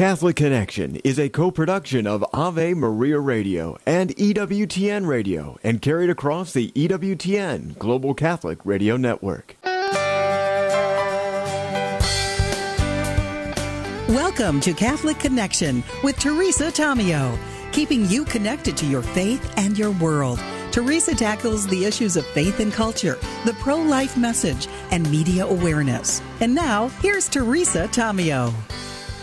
Catholic Connection is a co-production of Ave Maria Radio and EWTN Radio and carried across the EWTN Global Catholic Radio Network. Welcome to Catholic Connection with Teresa Tomeo, keeping you connected to your faith and your world. Teresa tackles the issues of faith and culture, the pro life message, and media awareness. And now, here's Teresa Tomeo.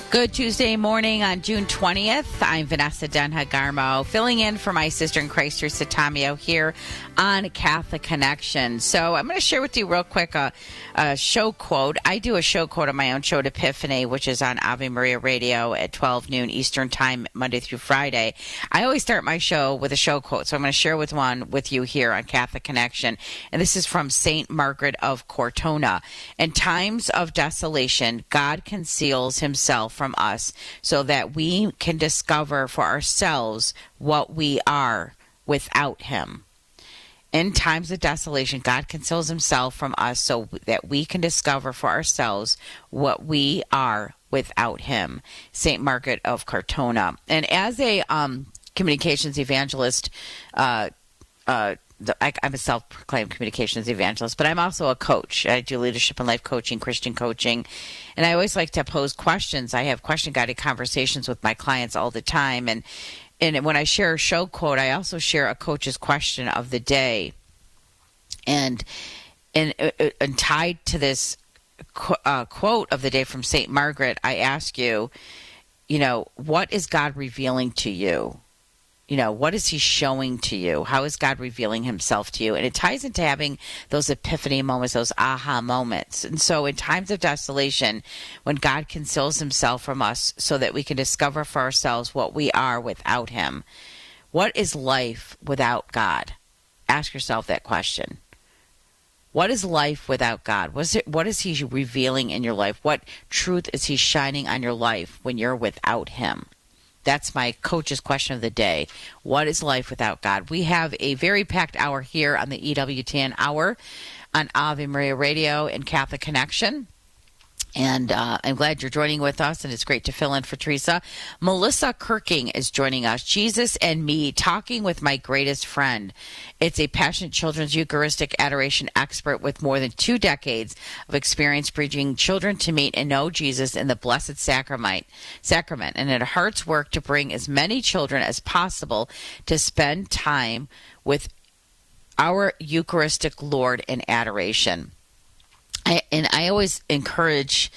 Good Tuesday morning on June 20th. I'm Vanessa Denha Garmo, filling in for my sister in Christ, Tomeo, here on Catholic Connection. So I'm going to share with you real quick a, a, show quote. I do a show quote on my own show, Epiphany, which is on Ave Maria Radio at 12 noon Eastern Time, Monday through Friday. I always start my show with a show quote, so I'm going to share with one with you here on Catholic Connection. And this is from Saint Margaret of Cortona. In times of desolation, God conceals himself from us so that we can discover for ourselves what we are without him. In times of desolation, God conceals himself from us so that we can discover for ourselves what we are without him. St. Margaret of Cortona. And as a um, communications evangelist, uh, uh, I, am a self-proclaimed communications evangelist, but I'm also a coach. I do leadership and life coaching, Christian coaching, and I always like to pose questions. I have question-guided conversations with my clients all the time, and and when I share a show quote, I also share a coach's question of the day, and and, uh, uh, and tied to this uh, quote of the day from Saint Margaret, I ask you, you know, what is God revealing to you? You know what is he showing to you how is god revealing himself to you and it ties into having those epiphany moments those aha moments and so in times of desolation when god conceals himself from us so that we can discover for ourselves what we are without him what is life without god ask yourself that question what is life without God? What is, it, what is He revealing in your life? What truth is He shining on your life when you're without Him? That's my coach's question of the day. What is life without God? We have a very packed hour here on the EWTN hour on Ave Maria Radio and Catholic Connection. And uh, I'm glad you're joining with us, and it's great to fill in for Teresa. Melissa Kirking is joining us. Jesus and Me, talking with my greatest friend. It's a passionate children's Eucharistic adoration expert with more than two decades of experience bridging children to meet and know Jesus in the Blessed Sacrament. Sacrament, and it heart's work to bring as many children as possible to spend time with our Eucharistic Lord in adoration. I, and I always encourage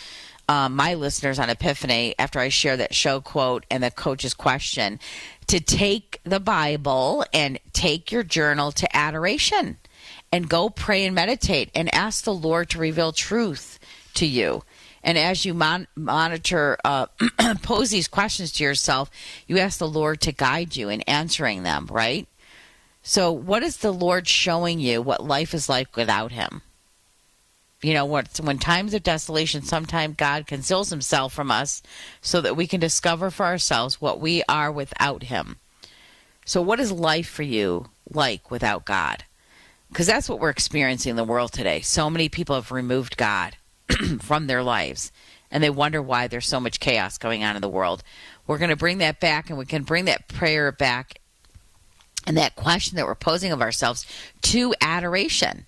um, my listeners on Epiphany after I share that show quote and the coach's question to take the Bible and take your journal to adoration and go pray and meditate and ask the Lord to reveal truth to you. And as you mon- monitor, uh, pose these questions to yourself, you ask the Lord to guide you in answering them, right? So, what is the Lord showing you what life is like without Him? You know what when times of desolation sometimes god conceals himself from us so that we can discover for ourselves what we are without him. So what is life for you like without god? Because that's what we're experiencing in the world today. So many people have removed god from their lives and they wonder why there's so much chaos going on in the world. We're going to bring that back and we can bring that prayer back and that question that we're posing of ourselves to adoration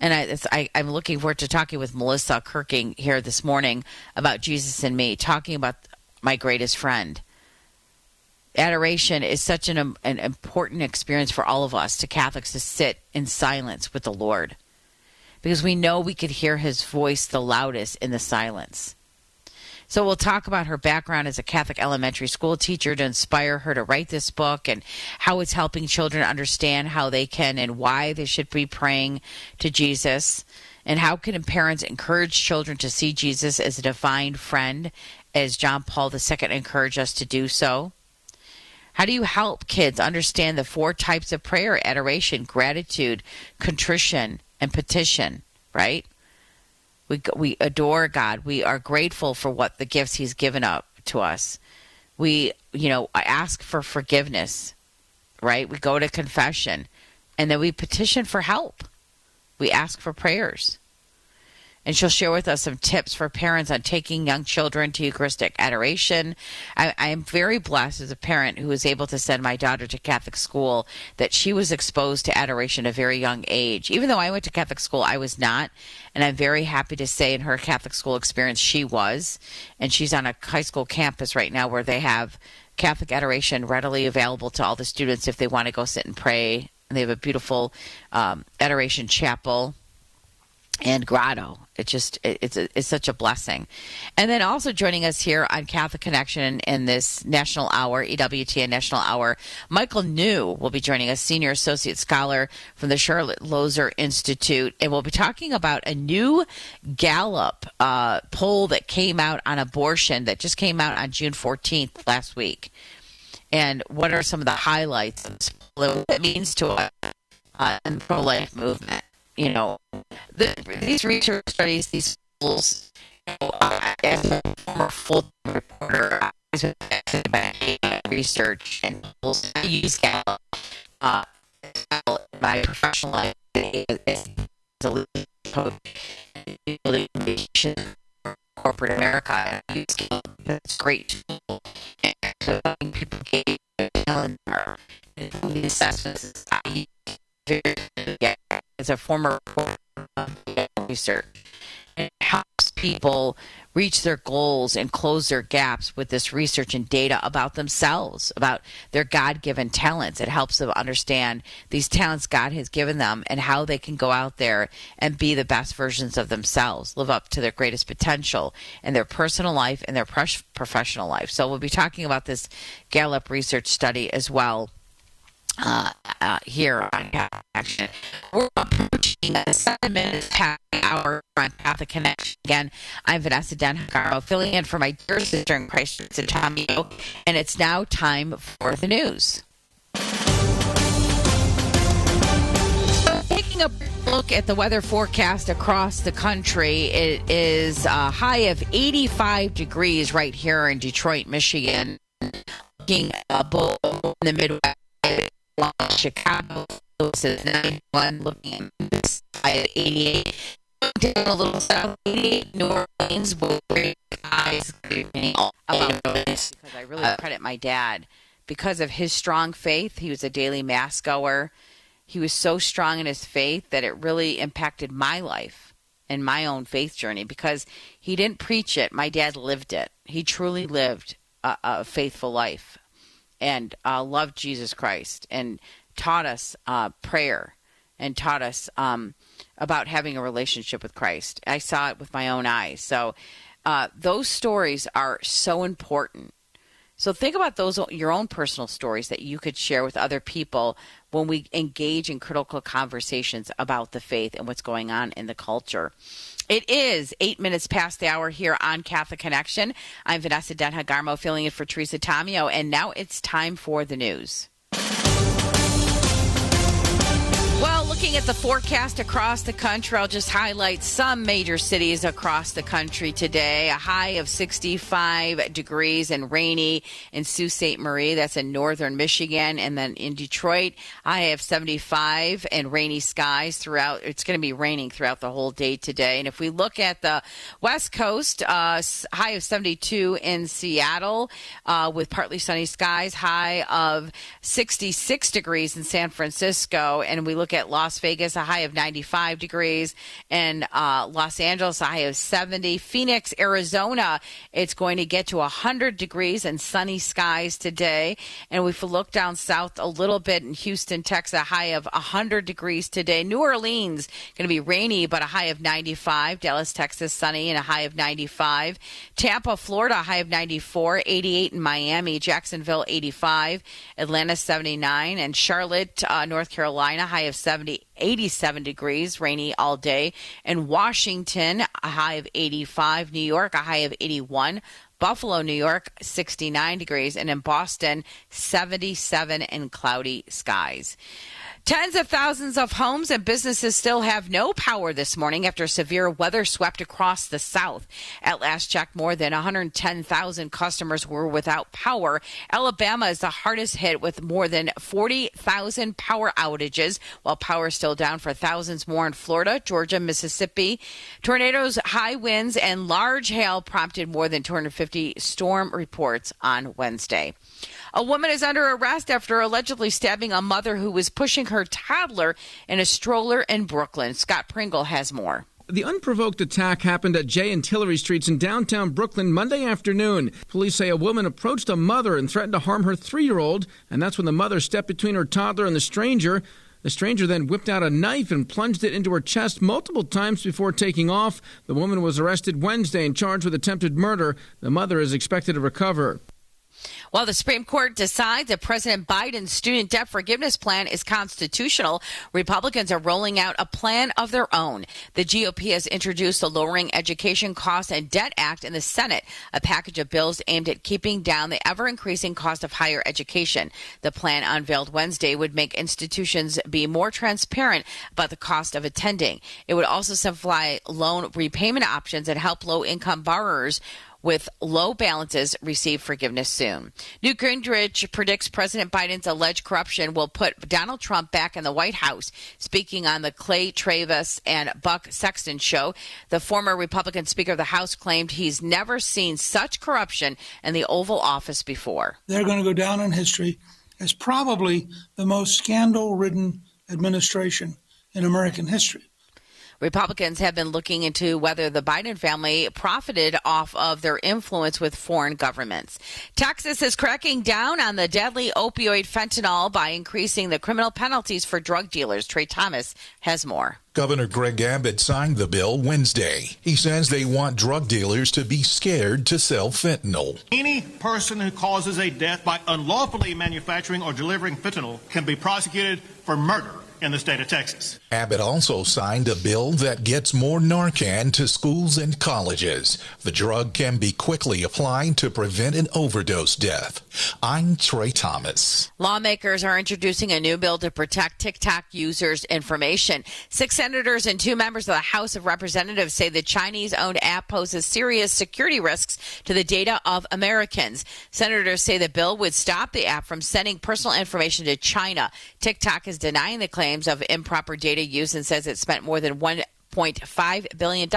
and I, I, am looking forward to talking with Melissa Kirking here this morning about Jesus and me, talking about my greatest friend. Adoration is such an, um, an important experience for all of us, to Catholics, to sit in silence with the Lord. Because we know we could hear his voice the loudest in the silence. So we'll talk about her background as a Catholic elementary school teacher to inspire her to write this book and how it's helping children understand how they can and why they should be praying to Jesus. And how can parents encourage children to see Jesus as a divine friend, as John Paul II encouraged us to do so? How do you help kids understand the four types of prayer adoration, gratitude, contrition, and petition, right? We we adore God. We are grateful for what the gifts He's given up to us. We you know ask for forgiveness, right? We go to confession, and then we petition for help. We ask for prayers. And she'll share with us some tips for parents on taking young children to Eucharistic adoration. I, am very blessed as a parent who was able to send my daughter to Catholic school that she was exposed to adoration at a very young age. Even though I went to Catholic school, I was not. And I'm very happy to say in her Catholic school experience, she was. And she's on a high school campus right now where they have Catholic adoration readily available to all the students if they want to go sit and pray. And they have a beautiful um, adoration chapel and grotto. It just it, it's a, it's such a blessing. And then also joining us here on Catholic Connection in this National Hour, EWTN National Hour, Michael New will be joining us, senior associate scholar from the Charlotte Lozier Institute, and we'll be talking about a new Gallup uh, poll that came out on abortion that just came out on June 14th last week. And what are some of the highlights of what it means to us uh, in the pro-life movement? You know, the, these research studies, these schools, you know, as a former full reporter, I was research and tools. I use Gallup uh, my professional life as a corporate America. It's great tool. So people get calendar and assessments as a former research. It helps people reach their goals and close their gaps with this research and data about themselves, about their God given talents. It helps them understand these talents God has given them and how they can go out there and be the best versions of themselves, live up to their greatest potential in their personal life and their professional life. So we'll be talking about this Gallup research study as well uh, uh, here on Action. We're approaching seven minutes past the hour on Catholic Connection. Again, I'm Vanessa Denha Garmo, filling in for my dear sister in Christ, Tomeo, and it's now time for the news. taking a look at the weather forecast across the country, it is a high of 85 degrees right here in Detroit, Michigan. Looking above in the Midwest, Chicago was at 91, looking at 88. Down a little south, 88, New Orleans, where eyes oh, about this because I really credit my dad because of his strong faith. He was a daily mass goer. He was so strong in his faith that it really impacted my life and my own faith journey because he didn't preach it. My dad lived it. He truly lived a, a faithful life and uh, loved Jesus Christ and taught us uh, prayer and taught us um, about having a relationship with Christ. I saw it with my own eyes. So uh, those stories are so important. So think about those your own personal stories that you could share with other people when we engage in critical conversations about the faith and what's going on in the culture. It is eight minutes past the hour here on Catholic Connection. I'm Vanessa Denha Garmo filling in for Teresa Tomeo, and now it's time for the news. Well, looking at the forecast across the country, I'll just highlight some major cities across the country today. A high of 65 degrees and rainy in Sault Ste. Marie, that's in northern Michigan. And then in Detroit, high of 75 and rainy skies throughout. It's going to be raining throughout the whole day today. And if we look at the West Coast, uh, high of 72 in Seattle uh, with partly sunny skies, high of 66 degrees in San Francisco. And we look at Las Vegas, a high of 95 degrees, and uh, Los Angeles, a high of 70. Phoenix, Arizona, it's going to get to 100 degrees and sunny skies today. And if we look down south a little bit in Houston, Texas, a high of 100 degrees today. New Orleans, going to be rainy, but a high of 95. Dallas, Texas, sunny and a high of 95. Tampa, Florida, a high of 94. 88 in Miami. Jacksonville, 85. Atlanta, 79. And Charlotte, uh, North Carolina, high of 70. 87 degrees, rainy all day. In Washington, a high of 85. New York, a high of 81. Buffalo, New York, 69 degrees. And in Boston, 77 and cloudy skies. Tens of thousands of homes and businesses still have no power this morning after severe weather swept across the south. At last check, more than 110,000 customers were without power. Alabama is the hardest hit with more than 40,000 power outages, while power is still down for thousands more in Florida, Georgia, Mississippi. Tornadoes, high winds, and large hail prompted more than 250 storm reports on Wednesday. A woman is under arrest after allegedly stabbing a mother who was pushing her toddler in a stroller in Brooklyn. Scott Pringle has more. The unprovoked attack happened at Jay and Tillery Streets in downtown Brooklyn Monday afternoon. Police say a woman approached a mother and threatened to harm her three year old, and that's when the mother stepped between her toddler and the stranger. The stranger then whipped out a knife and plunged it into her chest multiple times before taking off. The woman was arrested Wednesday and charged with attempted murder. The mother is expected to recover. While the Supreme Court decides that President Biden's student debt forgiveness plan is constitutional, Republicans are rolling out a plan of their own. The GOP has introduced the Lowering Education Costs and Debt Act in the Senate, a package of bills aimed at keeping down the ever increasing cost of higher education. The plan unveiled Wednesday would make institutions be more transparent about the cost of attending. It would also simplify loan repayment options and help low income borrowers with low balances receive forgiveness soon. Newt Gingrich predicts President Biden's alleged corruption will put Donald Trump back in the White House. Speaking on the Clay Travis and Buck Sexton show, the former Republican Speaker of the House claimed he's never seen such corruption in the Oval Office before. They're going to go down in history as probably the most scandal ridden administration in American history. Republicans have been looking into whether the Biden family profited off of their influence with foreign governments. Texas is cracking down on the deadly opioid fentanyl by increasing the criminal penalties for drug dealers. Trey Thomas has more. Governor Greg Abbott signed the bill Wednesday. He says they want drug dealers to be scared to sell fentanyl. Any person who causes a death by unlawfully manufacturing or delivering fentanyl can be prosecuted for murder in the state of Texas. Abbott also signed a bill that gets more Narcan to schools and colleges. The drug can be quickly applied to prevent an overdose death. I'm Trey Thomas. Lawmakers are introducing a new bill to protect TikTok users' information. Six senators and two members of the House of Representatives say the Chinese owned app poses serious security risks to the data of Americans. Senators say the bill would stop the app from sending personal information to China. TikTok is denying the claim claims of improper data use and says it spent more than one $1.5 billion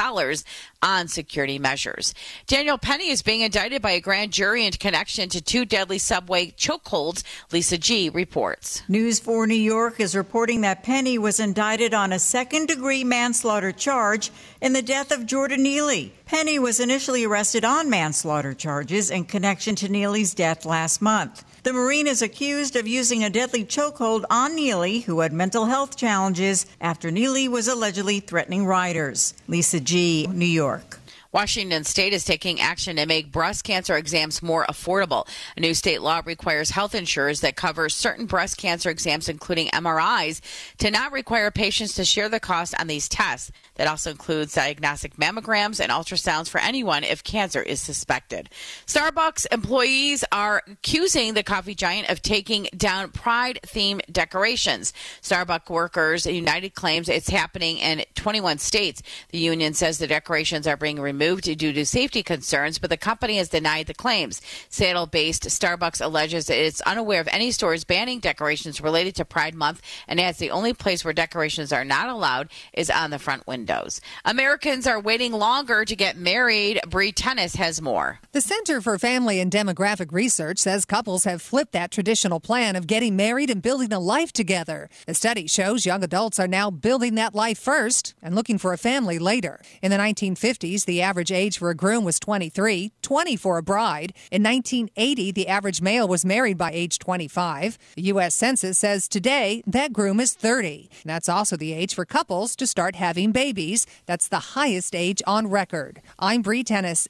on security measures. Daniel Penny is being indicted by a grand jury in connection to two deadly subway chokeholds. Lisa G reports. News 4 New York is reporting that Penny was indicted on a second degree manslaughter charge in the death of Jordan Neely. Penny was initially arrested on manslaughter charges in connection to Neely's death last month. The Marine is accused of using a deadly chokehold on Neely, who had mental health challenges after Neely was allegedly threatening riders. Lisa G., New York. Washington state is taking action to make breast cancer exams more affordable. A new state law requires health insurers that cover certain breast cancer exams, including MRIs, to not require patients to share the cost on these tests. That also includes diagnostic mammograms and ultrasounds for anyone if cancer is suspected. Starbucks employees are accusing the coffee giant of taking down pride themed decorations. Starbucks Workers United claims it's happening in 21 states. The union says the decorations are being removed removed due to safety concerns, but the company has denied the claims. Seattle based Starbucks alleges that it's unaware of any stores banning decorations related to Pride Month and adds the only place where decorations are not allowed is on the front windows. Americans are waiting longer to get married. Bree Tennis has more. The Center for Family and Demographic Research says couples have flipped that traditional plan of getting married and building a life together. The study shows young adults are now building that life first and looking for a family later. In the 1950s, the average average age for a groom was 23, 20 for a bride. In 1980, the average male was married by age 25. The U.S. Census says today that groom is 30. That's also the age for couples to start having babies. That's the highest age on record. I'm Bree Tennis.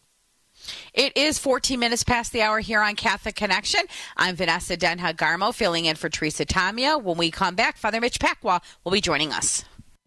It is 14 minutes past the hour here on Catholic Connection. I'm Vanessa Denha Garmo filling in for Teresa Tomeo. When we come back, Father Mitch Pacwa will be joining us.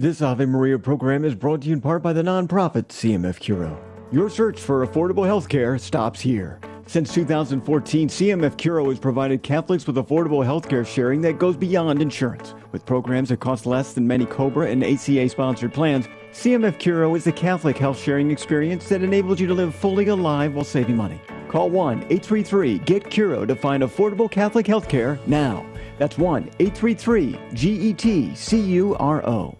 This Ave Maria program is brought to you in part by the nonprofit CMF Curo. Your search for affordable health care stops here. Since 2014, CMF Curo has provided Catholics with affordable health care sharing that goes beyond insurance. With programs that cost less than many COBRA and ACA sponsored plans, CMF Curo is the Catholic health sharing experience that enables you to live fully alive while saving money. Call 1 833 GET Curo to find affordable Catholic health care now. That's 1 833 G E T C U R O.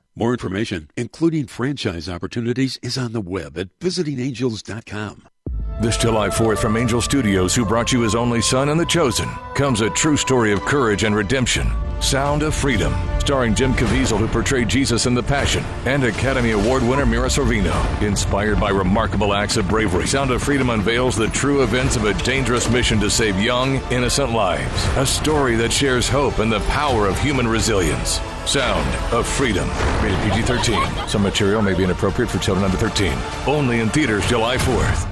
More information, including franchise opportunities, is on the web at visitingangels.com. This July 4th from Angel Studios, who brought you his only son and the chosen, comes a true story of courage and redemption. Sound of Freedom, starring Jim Caviezel, who portrayed Jesus in The Passion, and Academy Award winner Mira Sorvino. Inspired by remarkable acts of bravery, Sound of Freedom unveils the true events of a dangerous mission to save young, innocent lives. A story that shares hope and the power of human resilience. Sound of Freedom. Rated PG 13. Some material may be inappropriate for children under 13. Only in theaters July 4th.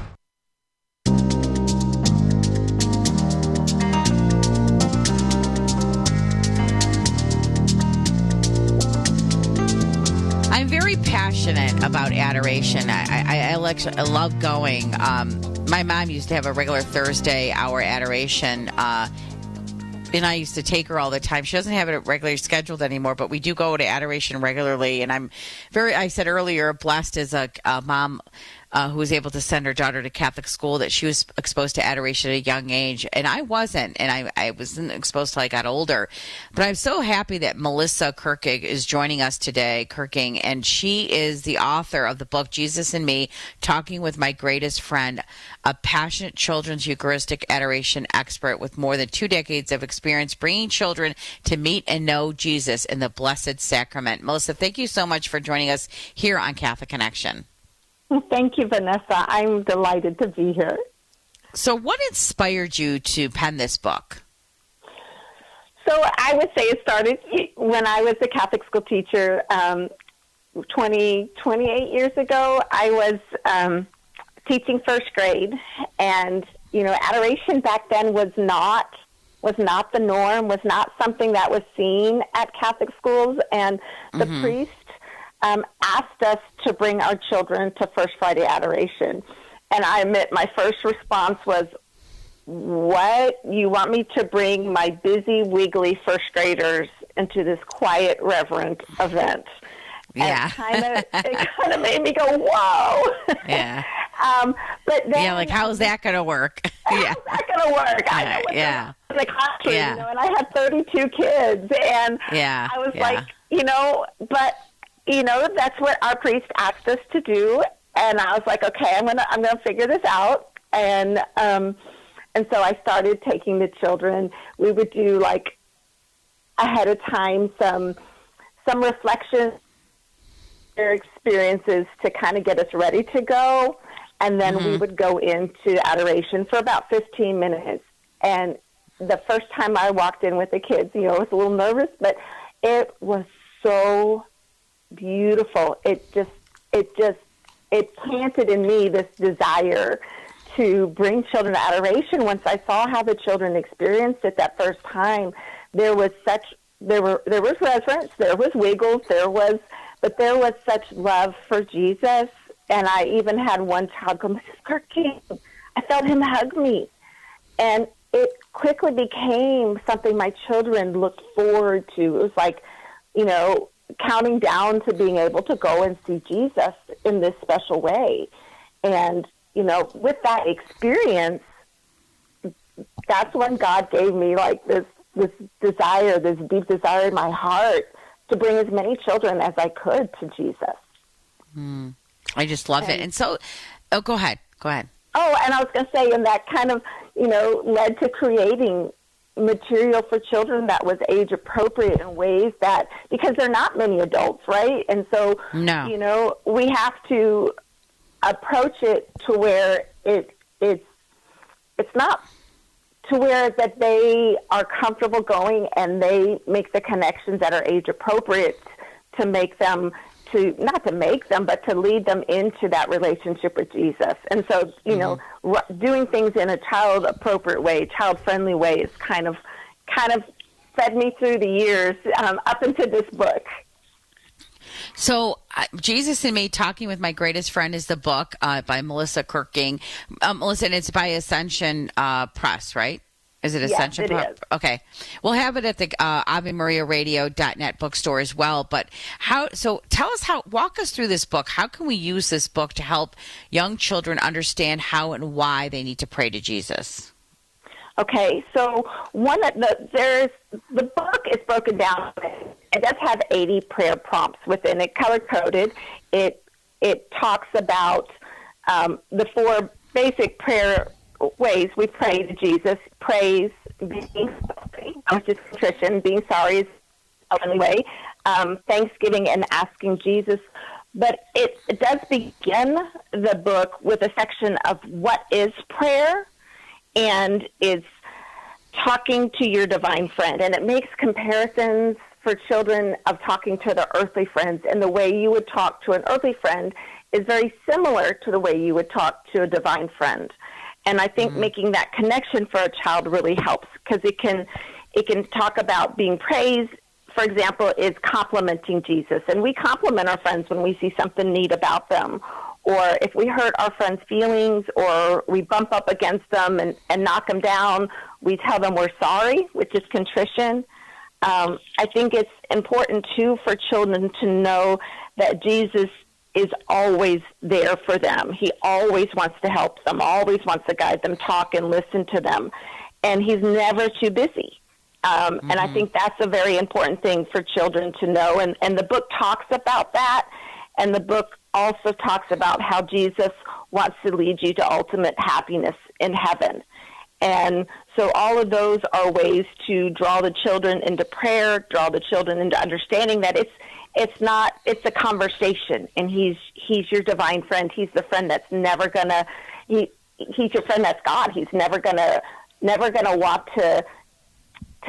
I'm very passionate about adoration. I, I, I, like, I love going. Um, my mom used to have a regular Thursday hour adoration. Uh, and I used to take her all the time. She doesn't have it regularly scheduled anymore, but we do go to adoration regularly. And I'm very, I said earlier, blessed as a, a mom uh, who was able to send her daughter to Catholic school that she was exposed to adoration at a young age, and I wasn't, and I, I wasn't exposed till I got older. But I'm so happy that Melissa Kirkig is joining us today, Kirking, and she is the author of the book Jesus and Me, Talking with My Greatest Friend, a passionate children's Eucharistic adoration expert with more than two decades of experience bringing children to meet and know Jesus in the Blessed Sacrament. Melissa, thank you so much for joining us here on Catholic Connection. Thank you, Vanessa. I'm delighted to be here. So, what inspired you to pen this book? So, I would say it started when I was a Catholic school teacher um, 20, 28 years ago. I was um, teaching first grade, and you know, adoration back then was not was not the norm, was not something that was seen at Catholic schools, and the mm-hmm. priest um, asked us to bring our children to First Friday Adoration. And I admit my first response was, What? You want me to bring my busy, wiggly first graders into this quiet, reverent event? Yeah. kind of, it kind of made me go, Whoa. Yeah. um, but then, yeah, like how's that going to work? yeah. How's that going to work? I know yeah. In the classroom, yeah. you know, and I had 32 kids, and yeah. I was yeah. like, you know, but you know, that's what our priest asked us to do. And I was like, okay, I'm gonna I'm gonna figure this out. And um, and so I started taking the children. We would do like ahead of time some some reflections, their experiences to kind of get us ready to go, and then mm-hmm. we would go into adoration for about 15 minutes. And the first time I walked in with the kids, you know, I was a little nervous, but it was so beautiful. It just, it just, it planted in me this desire to bring children to adoration. Once I saw how the children experienced it that first time, there was such, there were, there was reverence, there was wiggles, there was, but there was such love for Jesus. And I even had one child go, Mrs. Kirky, I felt him hug me. And it quickly became something my children looked forward to. It was like, you know, counting down to being able to go and see Jesus in this special way. And, you know, with that experience, that's when God gave me like this this desire, this deep desire in my heart to bring as many children as I could to Jesus. Mm. I just love and, it. And so, oh, go ahead. Go ahead. Oh, and I was going to say, and that kind of, you know, led to creating material for children that was age appropriate in ways that, because there are not many adults, right? And so, no. you know, we have to approach it to where it it's it's not to where that they are comfortable going and they make the connections that are age appropriate to make them to not to make them but to lead them into that relationship with Jesus. And so, you mm-hmm. know, r- doing things in a child appropriate way, child friendly way is kind of kind of fed me through the years um, up into this book. So, uh, Jesus and Me Talking with My Greatest Friend is the book uh, by Melissa Kirking. Um, Melissa, and it's by Ascension uh, Press, right? Is it Ascension? Yes, it is. Okay. We'll have it at the uh, AveMariaRadio.net bookstore as well. But how, so tell us how, walk us through this book. How can we use this book to help young children understand how and why they need to pray to Jesus? Okay, so one of the there's the book is broken down. It does have 80 prayer prompts within it, color coded. It it talks about um, the four basic prayer ways we pray to Jesus: praise, being sorry, which is contrition, being sorry is way, um, thanksgiving, and asking Jesus. But it, it does begin the book with a section of what is prayer and is talking to your divine friend. And it makes comparisons for children of talking to their earthly friends. And the way you would talk to an earthly friend is very similar to the way you would talk to a divine friend. And I think mm-hmm. making that connection for a child really helps because it can it can talk about being praised. For example, is complimenting Jesus, and we compliment our friends when we see something neat about them, or if we hurt our friends' feelings or we bump up against them and, and knock them down, we tell them we're sorry, which is contrition. Um, I think it's important too for children to know that Jesus is always there for them. He always wants to help them, always wants to guide them, talk and listen to them. And he's never too busy. Um, mm-hmm. And I mm-hmm. think that's a very important thing for children to know. And, and the book talks about that. And the book also talks about how Jesus wants to lead you to ultimate happiness in heaven. And so all of those are ways to draw the children into prayer, draw the children into understanding that it's it's not it's a conversation and he's he's your divine friend. He's the friend that's never gonna he he's your friend that's God. He's never gonna never gonna want to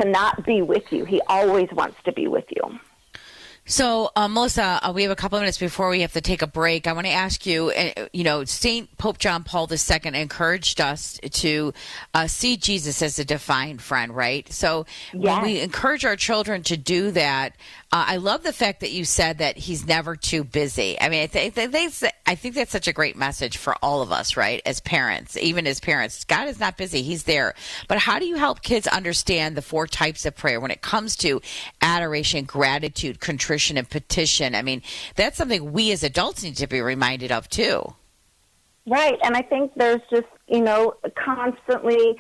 to not be with you. He always wants to be with you. So, uh, Melissa, uh, we have a couple of minutes before we have to take a break. I want to ask you, uh, you know, Saint Pope John Paul II encouraged us to uh, see Jesus as a divine friend, right? So, yes. when we encourage our children to do that, uh, I love the fact that you said that he's never too busy. I mean, I, th- I think that's such a great message for all of us, right? As parents, even as parents, God is not busy; He's there. But how do you help kids understand the four types of prayer when it comes to adoration, gratitude, contrition, and petition? I mean, that's something we as adults need to be reminded of too. Right, and I think there's just you know constantly,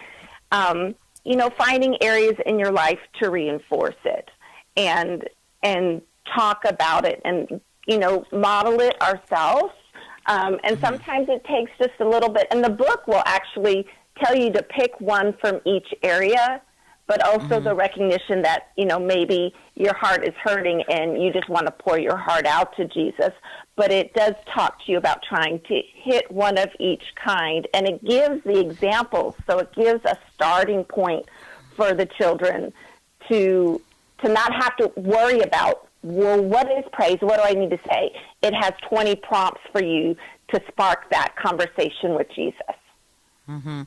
um, you know, finding areas in your life to reinforce it, and and talk about it and you know model it ourselves um, and mm-hmm. sometimes it takes just a little bit and the book will actually tell you to pick one from each area but also mm-hmm. the recognition that you know maybe your heart is hurting and you just want to pour your heart out to jesus but it does talk to you about trying to hit one of each kind and it gives the examples so it gives a starting point for the children to to not have to worry about, well, what is praise? What do I need to say? It has 20 prompts for you to spark that conversation with Jesus. Mm-hmm.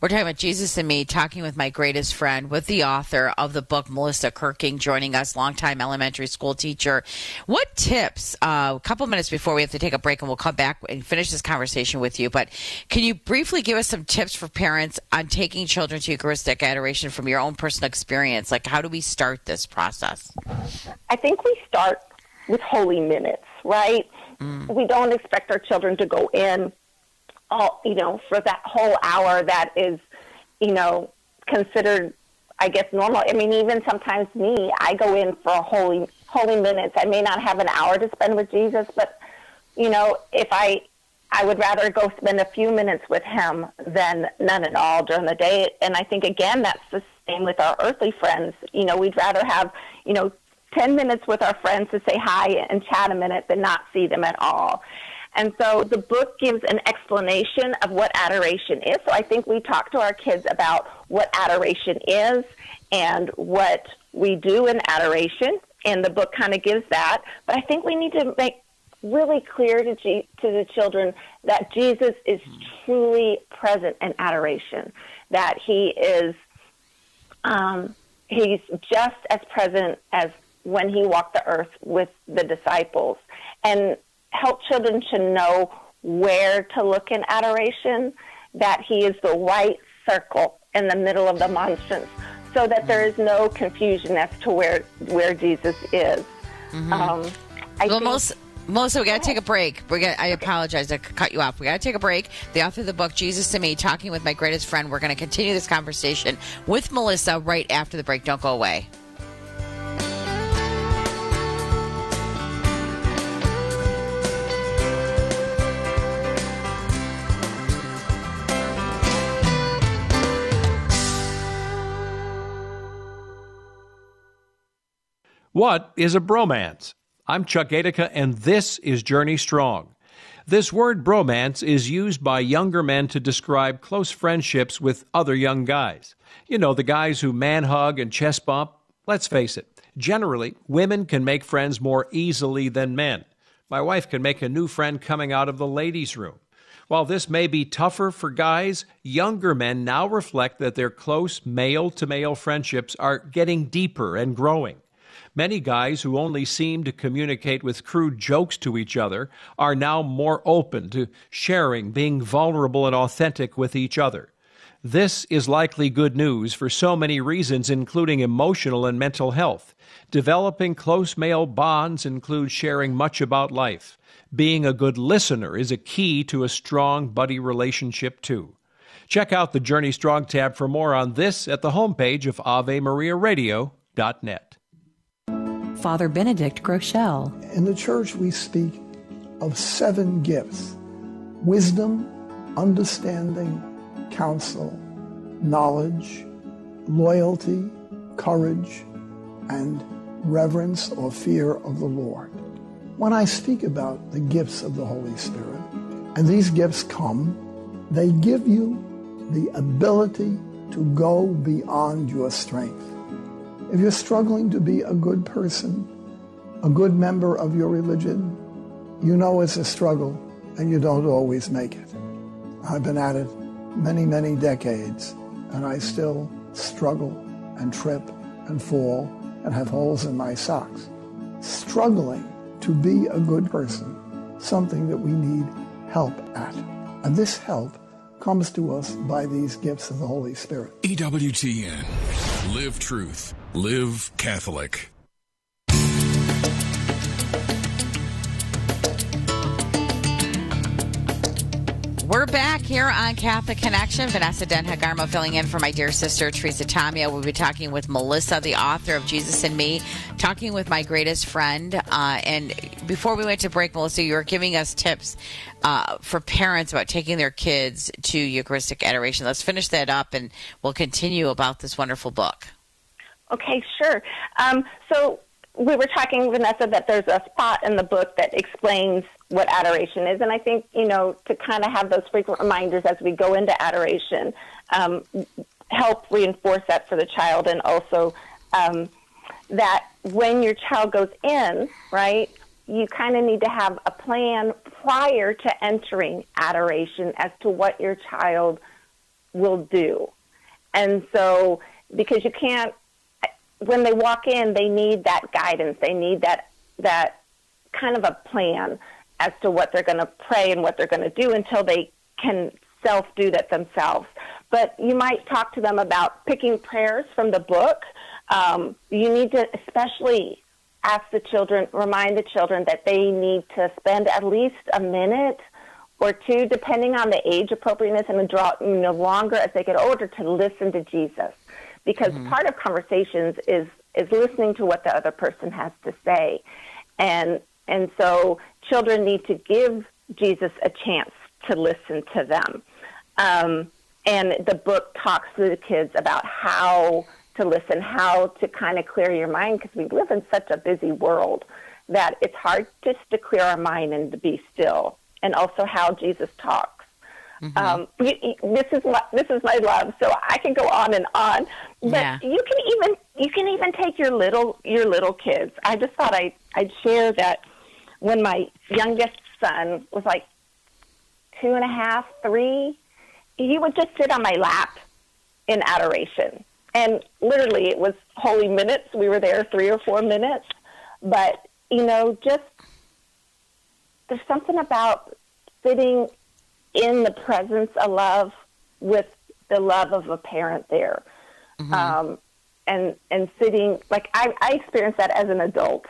We're talking about Jesus and me, talking with my greatest friend, with the author of the book, Melissa Kirking, joining us, longtime elementary school teacher. What tips, uh, a couple minutes before we have to take a break and we'll come back and finish this conversation with you, but can you briefly give us some tips for parents on taking children to Eucharistic adoration from your own personal experience? Like, how do we start this process? I think we start with holy minutes, right? Mm. We don't expect our children to go in all, you know, for that whole hour that is, you know, considered, I guess, normal. I mean, even sometimes me, I go in for a holy, holy minutes. I may not have an hour to spend with Jesus, but, you know, if I, I would rather go spend a few minutes with him than none at all during the day. And I think, again, that's the same with our earthly friends. You know, we'd rather have, you know, 10 minutes with our friends to say hi and chat a minute than not see them at all. And so the book gives an explanation of what adoration is. So I think we talk to our kids about what adoration is and what we do in adoration. And the book kind of gives that. But I think we need to make really clear to, G- to the children that Jesus is truly present in adoration, that he is um, he's just as present as when he walked the earth with the disciples and help children to know where to look in adoration, that he is the white circle in the middle of the monstrance so that there is no confusion as to where where Jesus is. Mm-hmm. Um, I well, think- most. Melissa, we got to take a break. We got. I apologize. I cut you off. We got to take a break. The author of the book, Jesus to Me, talking with my greatest friend. We're going to continue this conversation with Melissa right after the break. Don't go away. What is a bromance? I'm Chuck Gatica, and this is Journey Strong. This word bromance is used by younger men to describe close friendships with other young guys. You know, the guys who man hug and chest bump. Let's face it, generally, women can make friends more easily than men. My wife can make a new friend coming out of the ladies' room. While this may be tougher for guys, younger men now reflect that their close male to male friendships are getting deeper and growing. Many guys who only seem to communicate with crude jokes to each other are now more open to sharing, being vulnerable and authentic with each other. This is likely good news for so many reasons, including emotional and mental health. Developing close male bonds includes sharing much about life. Being a good listener is a key to a strong buddy relationship, too. Check out the Journey Strong tab for more on this at the homepage of AveMariaRadio.net. Father Benedict Groeschel. In the church, we speak of seven gifts wisdom, understanding, counsel, knowledge, loyalty, courage, and reverence or fear of the Lord. When I speak about the gifts of the Holy Spirit, and these gifts come, they give you the ability to go beyond your strength. If you're struggling to be a good person, a good member of your religion, you know it's a struggle and you don't always make it. I've been at it many, many decades and I still struggle and trip and fall and have holes in my socks. Struggling to be a good person, something that we need help at. And this help comes to us by these gifts of the Holy Spirit. EWTN. Live truth. Live Catholic. We're back here on Catholic Connection. Vanessa Denha Garmo filling in for my dear sister Teresa Tomeo. We'll be talking with Melissa, the author of Jesus and Me, talking with my greatest friend. Uh, and before we went to break, Melissa, you were giving us tips uh, for parents about taking their kids to Eucharistic adoration. Let's finish that up, and we'll continue about this wonderful book. Okay, sure. Um, so we were talking, Vanessa, that there's a spot in the book that explains what adoration is, and I think you know to kind of have those frequent reminders as we go into adoration um, help reinforce that for the child, and also um, that when your child goes in, right, you kind of need to have a plan prior to entering adoration as to what your child will do, and so because you can't when they walk in, they need that guidance. They need that that kind of a plan as to what they're going to pray and what they're going to do until they can self do that themselves. But you might talk to them about picking prayers from the book. Um, you need to especially ask the children, remind the children that they need to spend at least a minute or two, depending on the age appropriateness and draw you know longer as they get older to listen to Jesus, because Mhm. part of conversations is is listening to what the other person has to say, and and so children need to give Jesus a chance to listen to them, um, and the book talks to the kids about how to listen, how to kind of clear your mind because we live in such a busy world that it's hard just to clear our mind and to be still, and also how Jesus talks. Um, you, you- this is my, this is my love, so I can go on and on. But Yeah. you can even you can even take your little your little kids. I just thought I I'd share that when my youngest son was like two and a half, three, he would just sit on my lap in adoration. And literally, it was holy minutes. We were there three or four minutes. But, you know, just there's something about sitting in the presence of love with the love of a parent there. Um, and, and sitting, like, I, I experienced that as an adult.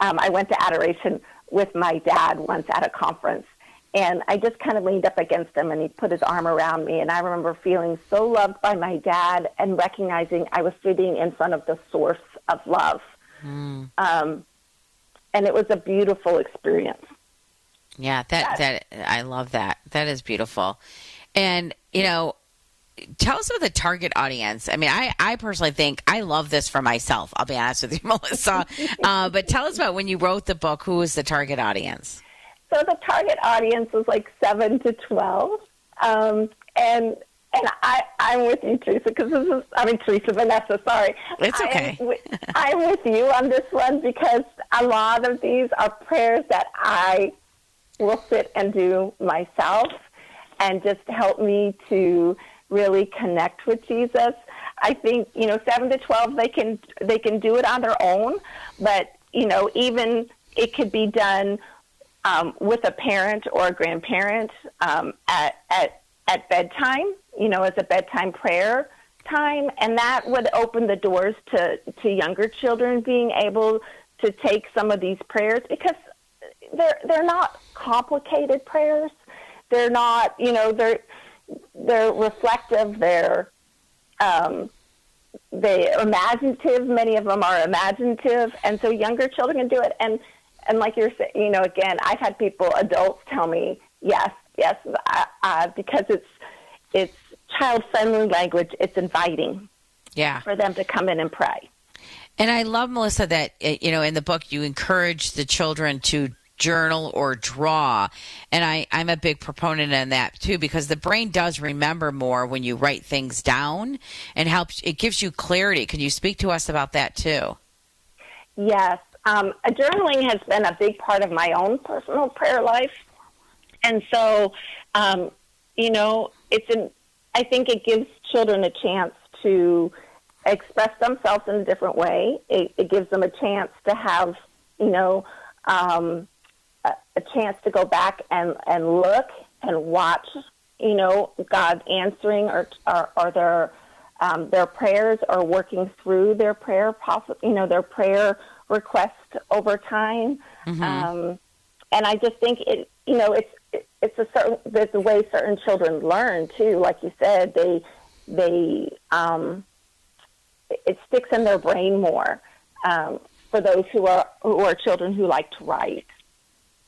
Um, I went to adoration with my dad once at a conference. And I just kind of leaned up against him and he put his arm around me. And I remember feeling so loved by my dad and recognizing I was sitting in front of the source of love. Um, and it was a beautiful experience. Yeah, that that I love that. That is beautiful. And you know, tell us about the target audience. I mean, I I personally think I love this for myself. I'll be honest with you, Melissa. uh, but tell us about when you wrote the book. Who was the target audience? So the target audience was like seven to twelve, um, and and I I'm with you, Teresa, because this is I mean Teresa Vanessa. Sorry, It's okay. I'm, with- I'm with you on this one because a lot of these are prayers that I will sit and do myself, and just help me to really connect with Jesus. I think you know seven to twelve they can they can do it on their own, but you know even it could be done um, with a parent or a grandparent um, at, at, at bedtime, you know, as a bedtime prayer time. And that would open the doors to, to younger children being able to take some of these prayers because they're, they're not complicated prayers. They're not, you know, they're, they're reflective. They're, um, they imaginative. Many of them are imaginative, and so younger children can do it. And and like you're saying, you know, again, I've had people, adults, tell me, yes, yes, uh, uh, because it's it's child friendly language. It's inviting Yeah. for them to come in and pray. And I love Melissa that uh, you know in the book you encourage the children to journal or draw, and I I'm a big proponent in that too because the brain does remember more when you write things down and helps it gives you clarity. Can you speak to us about that too? Yes. Um, journaling has been a big part of my own personal prayer life. And so, um, you know, it's an, I think it gives children a chance to express themselves in a different way. It, it gives them a chance to have, you know, um, a, chance to go back and, and look and watch, you know, God answering or, or, or their, um, their prayers or working through their prayer, you know, their prayer request over time. Um, and I just think it, you know, it's it's a certain there's a way certain children learn too. Like you said, they they um, it sticks in their brain more um, for those who are who are children who like to write.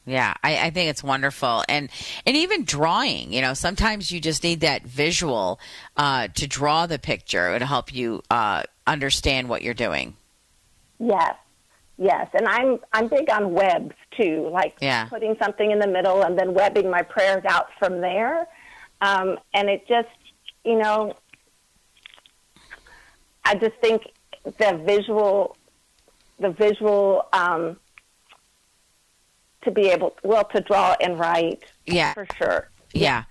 Yeah, I, I think it's wonderful, and and even drawing. You know, sometimes you just need that visual uh, to draw the picture. It'll help you uh, understand what you're doing. Yes, yes, and I'm I'm big on webs too, like Yeah. putting something in the middle and then webbing my prayers out from there. Um, and it just, you know, I just think the visual, the visual, um, to be able, well, to draw and write, Yeah. for sure. Yeah.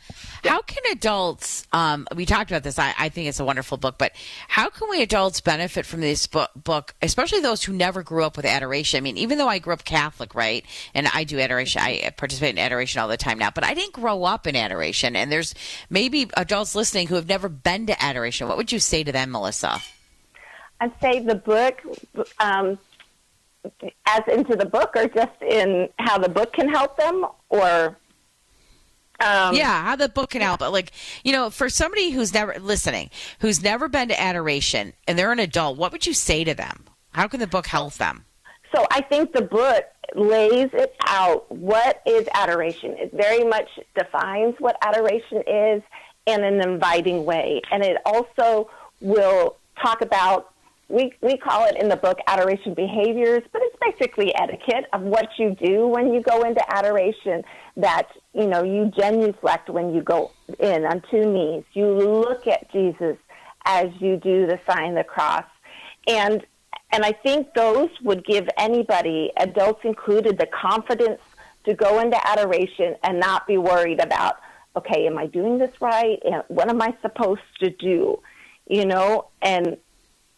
How can adults, um, we talked about this, I, I think it's a wonderful book, but how can we adults benefit from this book, book, especially those who never grew up with adoration? I mean, even though I grew up Catholic, right? And I do adoration, I participate in adoration all the time now, but I didn't grow up in adoration. And there's maybe adults listening who have never been to adoration. What would you say to them, Melissa? I'd say the book, um, as into the book, or just in how the book can help them, or Um, yeah, how the book can help. But Like, you know, for somebody who's never listening, who's never been to adoration, and they're an adult, what would you say to them? How can the book help them? So I think the book lays it out. What is adoration? It very much defines what adoration is in an inviting way, and it also will talk about. We, we call it in the book adoration behaviors, but it's basically etiquette of what you do when you go into adoration. That you know you genuflect when you go in on two knees. You look at Jesus as you do the sign of the cross, and and I think those would give anybody, adults included, the confidence to go into adoration and not be worried about, okay, am I doing this right? What am I supposed to do? You know, and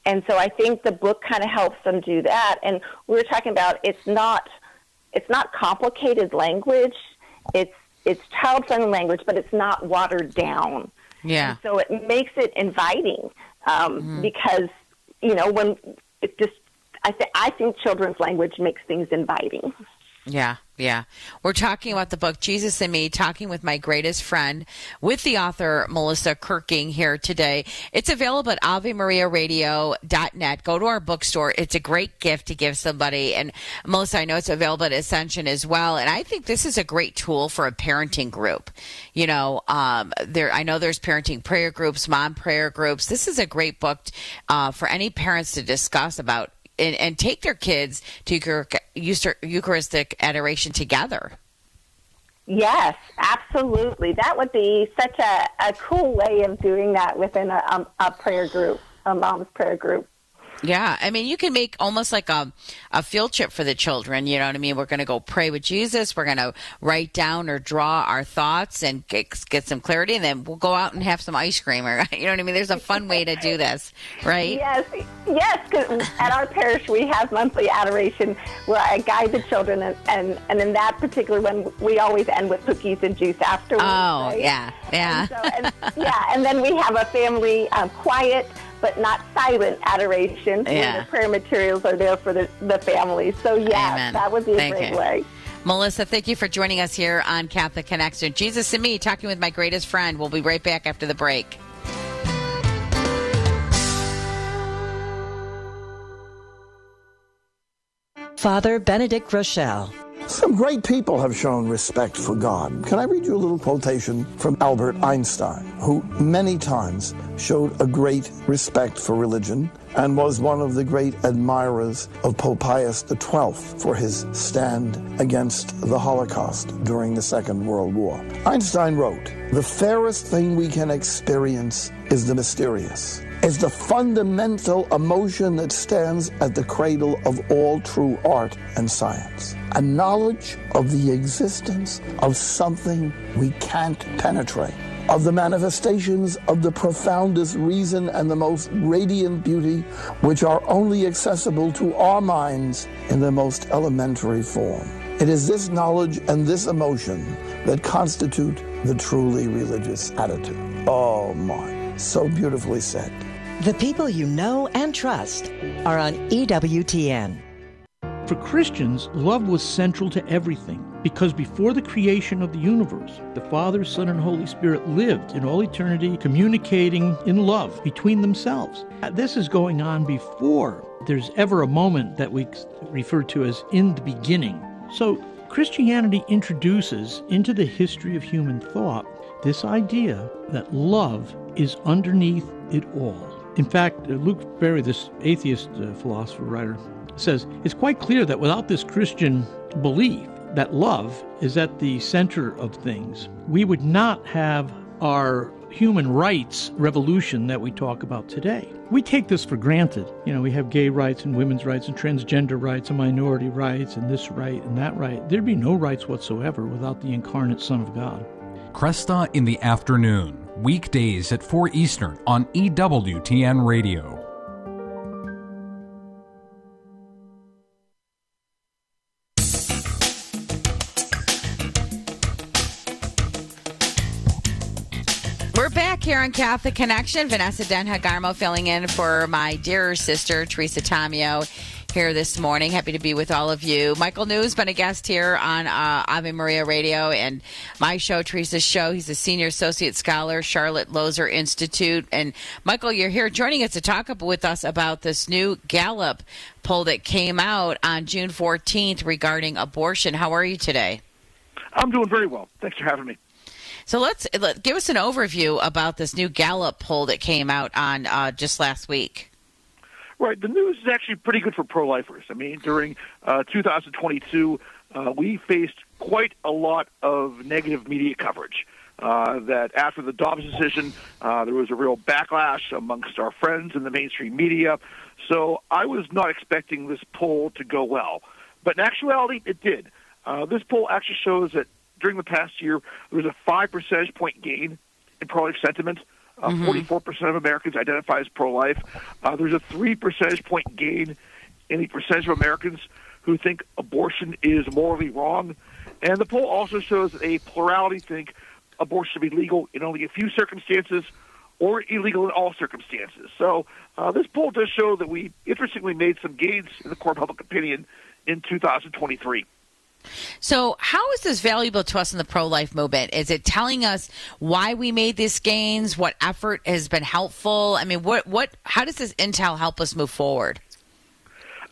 and so I think the book kind of helps them do that. And we were talking about it's not it's not complicated language. It's it's child friendly language, but it's not watered down. Yeah. And so it makes it inviting um, Mhm. because you know when it just I think I think children's language makes things inviting. Yeah, yeah. We're talking about the book Jesus and Me, talking with my greatest friend, with the author Melissa Kirking here today. It's available at AveMariaRadio.net. Go to our bookstore. It's a great gift to give somebody. And Melissa, I know it's available at Ascension as well. And I think this is a great tool for a parenting group. You know, um, there I know there's parenting prayer groups, mom prayer groups. This is a great book uh, for any parents to discuss about and, and take their kids to Euchar- Euchar- Eucharistic adoration together. Yes, absolutely. That would be such a, a cool way of doing that within a, um, a prayer group, a mom's prayer group. Yeah, I mean, you can make almost like a, a field trip for the children. You know what I mean? We're going to go pray with Jesus. We're going to write down or draw our thoughts and get, get some clarity, and then we'll go out and have some ice cream. Or you know what I mean? There's a fun way to do this, right? Yes, yes. Because at our parish we have monthly adoration where I guide the children, and, and and in that particular one we always end with cookies and juice afterwards. Oh, right? yeah, yeah. So, and, yeah, and then we have a family um, quiet but not silent adoration where Yeah. the prayer materials are there for the, the family. So yes, Amen. that would be a Thank great you. way. Melissa, thank you for joining us here on Catholic Connection. Jesus and me, talking with my greatest friend. We'll be right back after the break. Father Benedict Rochelle. Some great people have shown respect for God. Can I read you a little quotation from Albert Einstein, who many times showed a great respect for religion and was one of the great admirers of Pope Pius XII for his stand against the Holocaust during the Second World War. Einstein wrote, The fairest thing we can experience is the mysterious is the fundamental emotion that stands at the cradle of all true art and science. A knowledge of the existence of something we can't penetrate, of the manifestations of the profoundest reason and the most radiant beauty, which are only accessible to our minds in the most elementary form. It is this knowledge and this emotion that constitute the truly religious attitude. Oh my, so beautifully said. The people you know and trust are on EWTN. For Christians, love was central to everything because before the creation of the universe, the Father, Son, and Holy Spirit lived in all eternity, communicating in love between themselves. Uh, This is going on before there's ever a moment that we refer to as in the beginning. So, Christianity introduces into the history of human thought this idea that love is underneath it all. In fact, uh, Luc Ferry, this atheist uh, philosopher writer, says it's quite clear that without this Christian belief that love is at the center of things, we would not have our human rights revolution that we talk about today. We take this for granted. You know, we have gay rights and women's rights and transgender rights and minority rights and this right and that right. There'd be no rights whatsoever without the incarnate Son of God. Kresta in the afternoon, weekdays at 4 Eastern on EWTN Radio. Here on Catholic Connection. Vanessa Denha Garmo filling in for my dear sister, Teresa Tomeo, here this morning. Happy to be with all of you. Michael New has been a guest here on uh, Ave Maria Radio and my show, Teresa's show. He's a senior associate scholar, Charlotte Lozier Institute. And Michael, you're here joining us to talk up with us about this new Gallup poll that came out on June 14th regarding abortion. How are you today? I'm doing very well. Thanks for having me. So let's let, give us an overview about this new Gallup poll that came out on uh, just last week. Right. The news is actually pretty good for pro lifers. I mean, during uh, 2022, uh, we faced quite a lot of negative media coverage. Uh, that after the Dobbs decision, uh, there was a real backlash amongst our friends in the mainstream media. So I was not expecting this poll to go well. But in actuality, it did. Uh, this poll actually shows that during the past year, there was a five percentage point gain in pro life sentiment. Uh, mm-hmm. 44% of Americans identify as pro life. Uh, there's a 3 percentage point gain in the percentage of Americans who think abortion is morally wrong. And the poll also shows that a plurality think abortion should be legal in only a few circumstances or illegal in all circumstances. So uh, this poll does show that we interestingly made some gains in the core public opinion in 2023. So, how is this valuable to us in the pro life movement? Is it telling us why we made these gains? What effort has been helpful? I mean, what what? How does this intel help us move forward?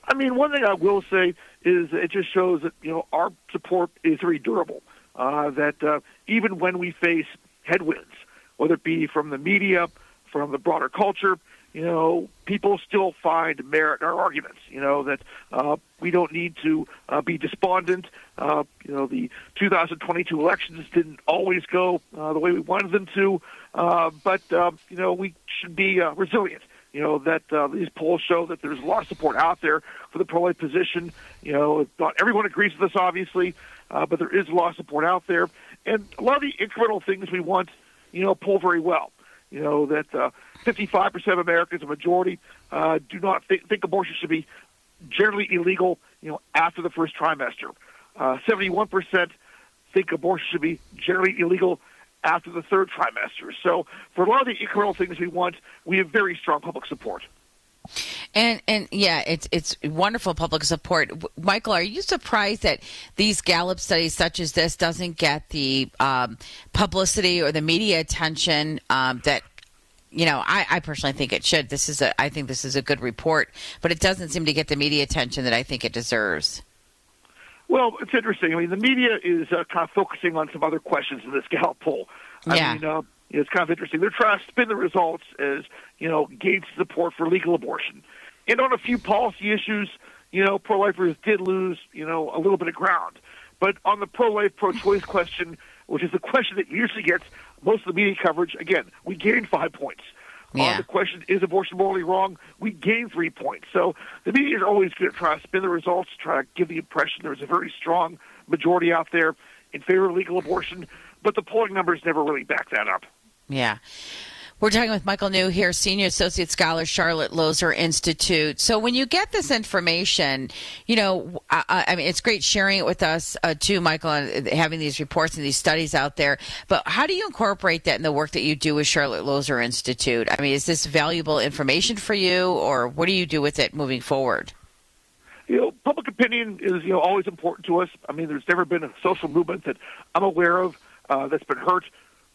I mean, one thing I will say is it just shows that you know our support is very durable. Uh, that uh, even when we face headwinds, whether it be from the media, from the broader culture, you know, people still find merit in our arguments. You know that uh, we don't need to uh, be despondent. Uh, you know, the 2022 elections didn't always go uh, the way we wanted them to, uh, but uh, you know we should be uh, resilient. You know that uh, these polls show that there's a lot of support out there for the pro-life position. You know, not everyone agrees with us, obviously, uh, but there is a lot of support out there, and a lot of the incremental things we want, you know, pull very well. You know that. Uh, 55% of Americans, a majority, uh, do not think, think abortion should be generally illegal, you know, after the first trimester. Uh, 71% think abortion should be generally illegal after the third trimester. So for a lot of the incremental things we want, we have very strong public support. And and yeah, it's it's wonderful public support. Michael, are you surprised that these Gallup studies such as this doesn't get the um, publicity or the media attention um, that you know, I, I, personally think it should. This is a, I think this is a good report, but it doesn't seem to get the media attention that I think it deserves. Well, it's interesting. I mean, the media is uh, kind of focusing on some other questions in this Gallup poll. I yeah. mean, uh, it's kind of interesting. They're trying to spin the results as, you know, gains support for legal abortion. And on a few policy issues, you know, pro-lifers did lose, you know, a little bit of ground. But on the pro-life, pro-choice question, which is the question that usually gets most of the media coverage, again, we gained five points. Uh, yeah. On the question, is abortion morally wrong? We gained three points. So the media is always going to try to spin the results, try to give the impression there's a very strong majority out there in favor of legal abortion, but the polling numbers never really back that up. Yeah. We're talking with Michael New here, Senior Associate Scholar, Charlotte Lozier Institute. So when you get this information, you know, I, I mean, it's great sharing it with us uh, too, Michael, and having these reports and these studies out there. But how do you incorporate that in the work that you do with Charlotte Lozier Institute? I mean, is this valuable information for you, or what do you do with it moving forward? you know, public opinion is you know always important to us. I mean, there's never been a social movement that I'm aware of uh, that's been hurt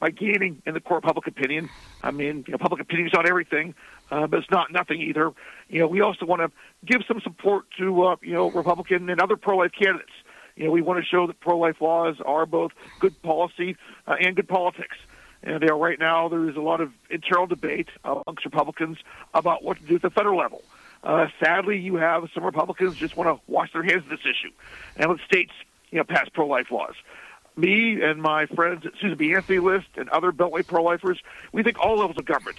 by gaining in the core public opinion. I mean, you know, public opinion is not everything, uh, but it's not nothing either. You know, we also want to give some support to uh, you know Republican and other pro-life candidates. You know, we want to show that pro-life laws are both good policy uh, and good politics. And you know, right now there is a lot of internal debate amongst Republicans about what to do at the federal level. Uh, sadly, you have some Republicans just want to wash their hands of this issue and let states, you know, pass pro-life laws me and my friends at Susan B. Anthony List and other Beltway pro-lifers, we think all levels of government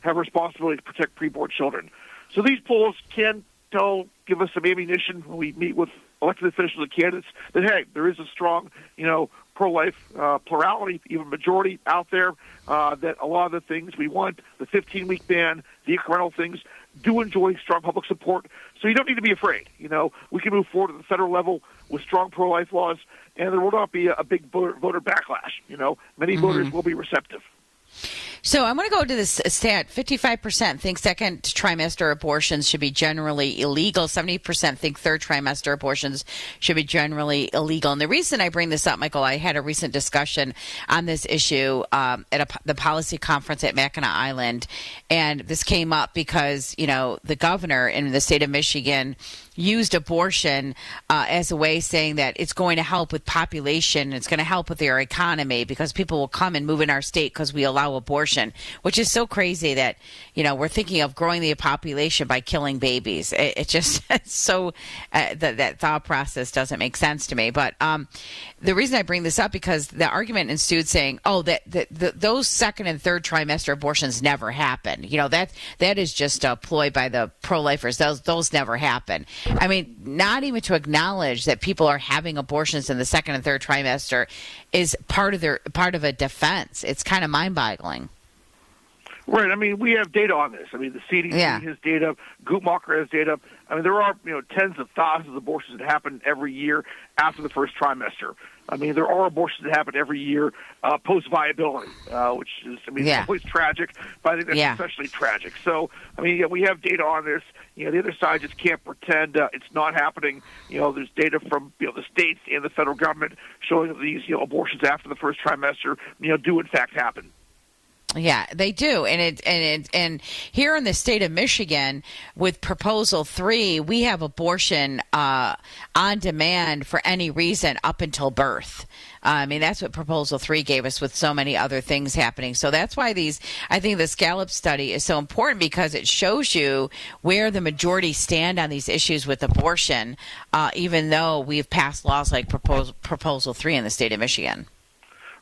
have a responsibility to protect preborn children. So these polls can tell, give us some ammunition when we meet with elected officials and candidates that hey, there is a strong, you know, pro-life uh, plurality, even majority out there. Uh, that a lot of the things we want, the 15-week ban, the incremental things, do enjoy strong public support. So you don't need to be afraid. You know, we can move forward at the federal level with strong pro-life laws and there will not be a, big voter, voter backlash. You know, many mm-hmm. voters will be receptive. So I'm going to go to this stat. 55% think second trimester abortions should be generally illegal. 70% think third trimester abortions should be generally illegal. And the reason I bring this up, Michael, I had a recent discussion on this issue um, at a, the policy conference at Mackinac Island. And this came up because, you know, the governor in the state of Michigan used abortion uh, as a way saying that it's going to help with population, it's going to help with their economy because people will come and move in our state because we allow abortion, which is so crazy that you know we're thinking of growing the population by killing babies. It, it just so uh, that that thought process doesn't make sense to me. But um, the reason I bring this up because the argument ensued saying, "Oh, that, that, that those second and third trimester abortions never happen." You know that that is just a ploy by the pro-lifers. Those those never happen. I mean, not even to acknowledge that people are having abortions in the second and third trimester is part of their part of a defense. It's kind of mind-boggling. Right. I mean, we have data on this. I mean, the CDC Yeah. has data. Guttmacher has data. I mean, there are you know tens of thousands of abortions that happen every year after the first trimester. I mean, there are abortions that happen every year uh, post viability, uh, which is I mean, Yeah. it's always tragic, but I think that's Yeah. especially tragic. So, I mean, yeah, we have data on this. You know, the other side just can't pretend uh, it's not happening. You know, there's data from you know the states and the federal government showing that these you know abortions after the first trimester you know do in fact happen. Yeah, they do, and it and it and here in the state of Michigan, with Proposal Three, we have abortion uh, on demand for any reason up until birth. I mean, that's what Proposal Three gave us, with so many other things happening. So that's why these, I think, this Gallup study is so important because it shows you where the majority stand on these issues with abortion, uh, even though we've passed laws like Proposal Proposal Three in the state of Michigan.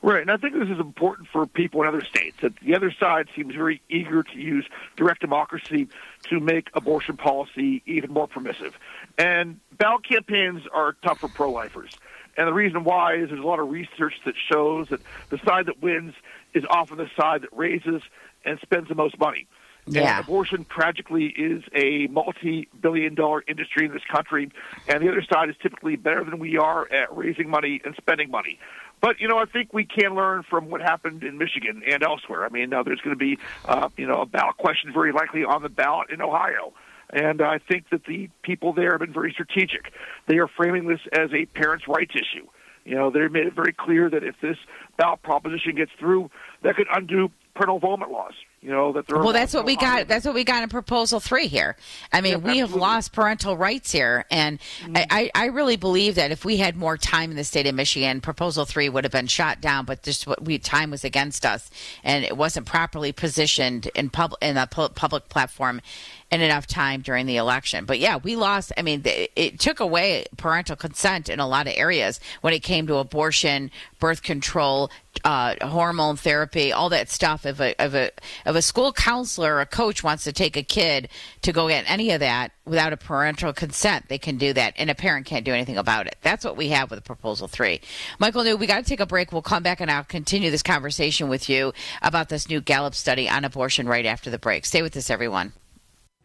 Right, and I think this is important for people in other states. That the other side seems very eager to use direct democracy to make abortion policy even more permissive. And ballot campaigns are tough for pro-lifers. And the reason why is there's a lot of research that shows that the side that wins is often the side that raises and spends the most money. Yeah. And abortion tragically is a multi-billion dollar industry in this country, and the other side is typically better than we are at raising money and spending money. But you know, I think we can learn from what happened in Michigan and elsewhere. I mean, now there's going to be, uh, you know, a ballot question very likely on the ballot in Ohio. And I think that the people there have been very strategic. They are framing this as a parents' rights issue. You know, they made it very clear that if this ballot proposition gets through, that could undo parental involvement laws. You know that there. Are Well, that's what we got. That's what we got in Proposal Three here. I mean, Yep, we have lost parental rights here, and mm. I, I I really believe that if we had more time in the state of Michigan, Proposal Three would have been shot down. But just what we time was against us, and it wasn't properly positioned in public in a pu- public platform in enough time during the election. But yeah, we lost. I mean, it took away parental consent in a lot of areas when it came to abortion, birth control, uh, hormone therapy, all that stuff. If a if a if a school counselor or a coach wants to take a kid to go get any of that without a parental consent, they can do that, and a parent can't do anything about it. That's what we have with Proposal Three. Michael, New, we got to take a break. We'll come back and I'll continue this conversation with you about this new Gallup study on abortion right after the break. Stay with us, everyone.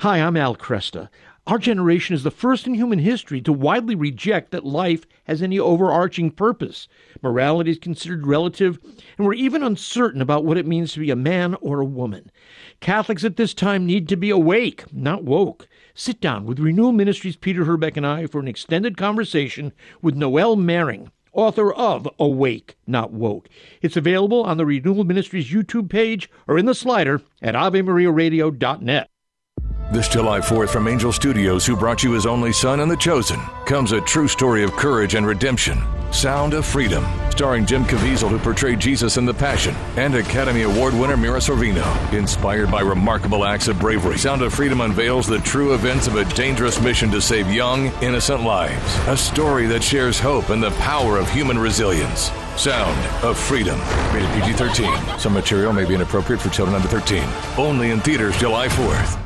Hi, I'm Al Kresta. Our generation is the first in human history to widely reject that life has any overarching purpose. Morality is considered relative, and we're even uncertain about what it means to be a man or a woman. Catholics at this time need to be awake, not woke. Sit down with Renewal Ministries' Peter Herbeck and I for an extended conversation with Noelle Mering, author of Awake, Not Woke. It's available on the Renewal Ministries YouTube page or in the slider at AveMariaRadio.net. This July 4th from Angel Studios, who brought you his only son and The Chosen, comes a true story of courage and redemption. Sound of Freedom, starring Jim Caviezel, who portrayed Jesus in The Passion, and Academy Award winner Mira Sorvino. Inspired by remarkable acts of bravery, Sound of Freedom unveils the true events of a dangerous mission to save young, innocent lives. A story that shares hope and the power of human resilience. Sound of Freedom. Rated PG 13. Some material may be inappropriate for children under 13. Only in theaters July 4th.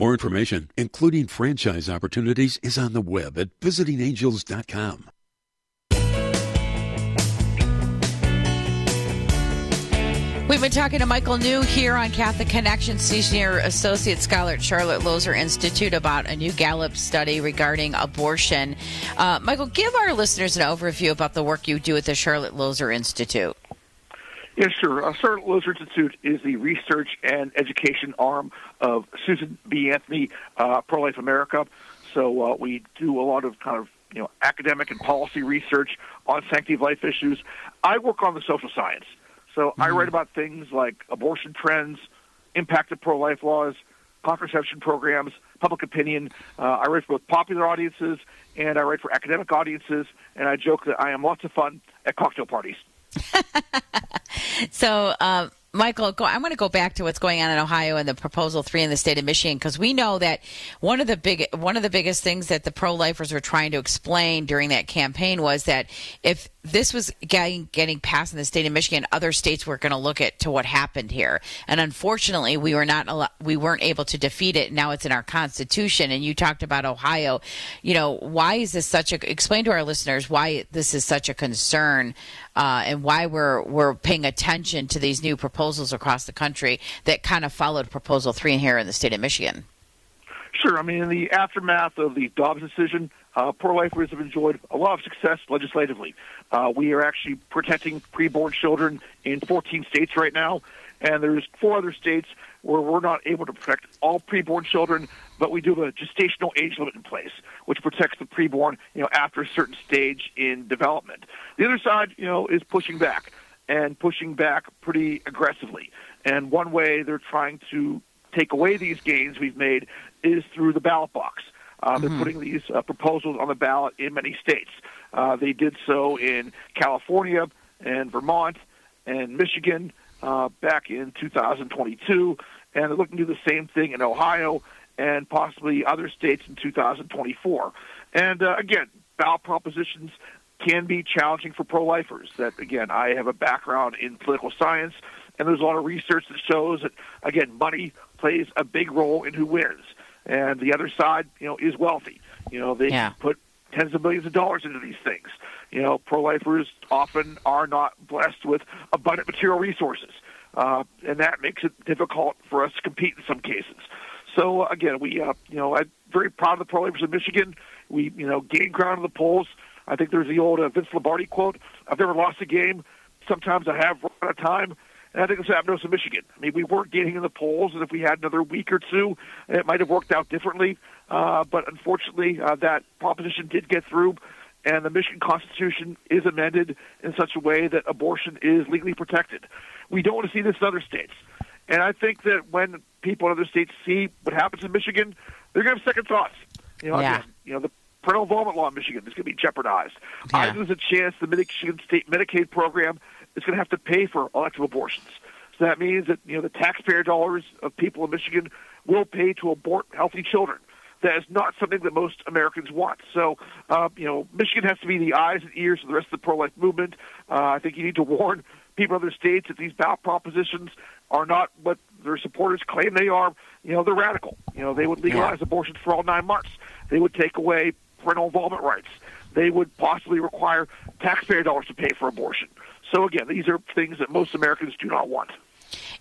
More information, including franchise opportunities, is on the web at visitingangels.com. We've been talking to Michael New here on Catholic Connection, Senior Associate Scholar at Charlotte Lozier Institute, about a new Gallup study regarding abortion. Uh, Michael, give our listeners an overview about the work you do at the Charlotte Lozier Institute. Yes, sure. Uh, Charlotte Lozier Institute is the research and education arm of Susan B. Anthony uh, Pro Life America. So uh, we do a lot of kind of you know academic and policy research on sanctity of life issues. I work on the social science. So I write about things like abortion trends, impact of pro-life laws, contraception programs, public opinion. Uh, I write for both popular audiences and I write for academic audiences. And I joke that I am lots of fun at cocktail parties. So, uh, Michael, go, I'm going to go back to what's going on in Ohio and the proposal three in the state of Michigan because we know that one of the big one of the biggest things that the pro-lifers were trying to explain during that campaign was that if this was getting getting passed in the state of Michigan, other states were going to look at to what happened here, and unfortunately, we were not we weren't able to defeat it. Now it's in our constitution, and you talked about Ohio. You know, why is this such a? Explain to our listeners why this is such a concern, uh, and why we're we're paying attention to these new proposals across the country that kind of followed Proposal Three here in the state of Michigan. Sure. I mean, in the aftermath of the Dobbs decision, uh, pro-lifers have enjoyed a lot of success legislatively. Uh, we are actually protecting preborn children in 14 states right now, and there's four other states where we're not able to protect all preborn children, but we do have a gestational age limit in place, which protects the preborn, you know, after a certain stage in development. The other side, you know, is pushing back and pushing back pretty aggressively. And one way they're trying to take away these gains we've made is through the ballot box. Uh, They're putting these uh, proposals on the ballot in many states. Uh, they did so in California and Vermont and Michigan uh, back in 2022, and they're looking to do the same thing in Ohio and possibly other states in 2024. And uh, again, ballot propositions can be challenging for pro-lifers. That again, I have a background in political science, and there's a lot of research that shows that again, money plays a big role in who wins, and the other side, you know, is wealthy. You know, they Yeah. put tens of millions of dollars into these things. You know, pro-lifers often are not blessed with abundant material resources, uh, and that makes it difficult for us to compete in some cases. So uh, again, we, uh, you know, I'm very proud of the pro-lifers of Michigan. We, you know, gained ground in the polls. I think there's the old uh, Vince Lombardi quote: "I've never lost a game. Sometimes I have run out of time." And I think it's happened to us in Michigan. I mean, we weren't gaining in the polls, and if we had another week or two, it might have worked out differently. Uh, but unfortunately, uh, that proposition did get through, and the Michigan Constitution is amended in such a way that abortion is legally protected. We don't want to see this in other states. And I think that when people in other states see what happens in Michigan, they're going to have second thoughts. You know, Yeah. again, you know, the parental involvement law in Michigan is going to be jeopardized. I think there's a chance the Michigan State Medicaid program is going to have to pay for elective abortions. So that means that you know the taxpayer dollars of people in Michigan will pay to abort healthy children. That is not something that most Americans want. So, uh, you know, Michigan has to be the eyes and ears of the rest of the pro-life movement. Uh, I think you need to warn people in other states that these ballot propositions are not what their supporters claim they are. You know, they're radical. You know, they would legalize abortions for all nine months. They would take away parental involvement rights. They would possibly require taxpayer dollars to pay for abortion. So again, these are things that most Americans do not want.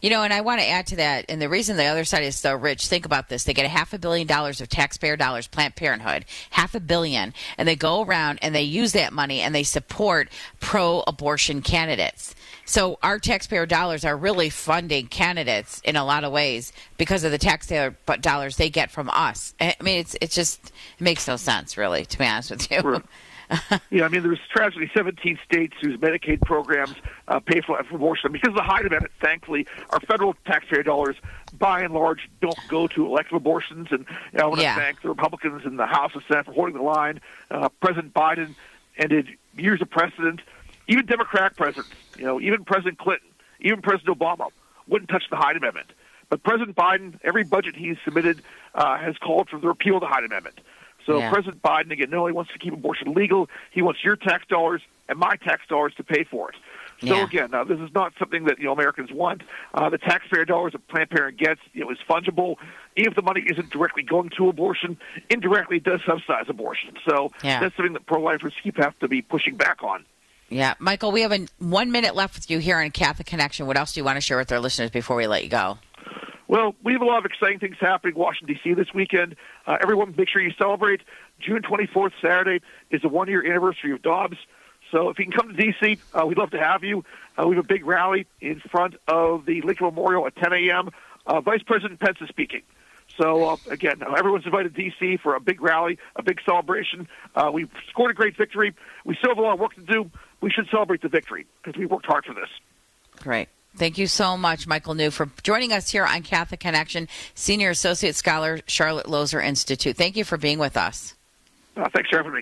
You know, and I want to add to that, and the reason the other side is so rich, think about this. They get a half a billion dollars of taxpayer dollars, Planned Parenthood, half a billion, and they go around and they use that money and they support pro abortion candidates. So our taxpayer dollars are really funding candidates in a lot of ways because of the taxpayer dollars they get from us. I mean, it's it's just it makes no sense, really, to be honest with you. yeah, I mean, there's tragically 17 states whose Medicaid programs uh, pay for, for abortion. Because of the Hyde Amendment, thankfully, our federal taxpayer dollars, by and large, don't go to elective abortions. And you know, I want to Yeah. thank the Republicans in the House and Senate for holding the line. Uh, President Biden ended years of precedent. Even Democratic presidents, you know, even President Clinton, even President Obama wouldn't touch the Hyde Amendment. But President Biden, every budget he's submitted uh, has called for the repeal of the Hyde Amendment. So Yeah. President Biden, again, not only wants to keep abortion legal, he wants your tax dollars and my tax dollars to pay for it. So Yeah. again, uh, this is not something that you know Americans want. Uh, the taxpayer dollars that Planned Parenthood gets, you know, is fungible. Even if the money isn't directly going to abortion, indirectly it does subsidize abortion. So Yeah. that's something that pro-lifers keep have to be pushing back on. Yeah, Michael, we have a, one minute left with you here on Catholic Connection. What else do you want to share with our listeners before we let you go? Well, we have a lot of exciting things happening in Washington, D.C. this weekend. Uh, everyone, make sure you celebrate. June 24th, Saturday, is the one year anniversary of Dobbs. So if you can come to D.C., uh, we'd love to have you. Uh, we have a big rally in front of the Lincoln Memorial at 10 a.m. Uh, Vice President Pence is speaking. So uh, again, uh, everyone's invited to D.C. for a big rally, a big celebration. Uh, we've scored a great victory. We still have a lot of work to do. We should celebrate the victory because we worked hard for this. Great. Thank you so much, Michael New, for joining us here on Catholic Connection, Senior Associate Scholar, Charlotte Lozier Institute. Thank you for being with us. Uh, thanks for having me.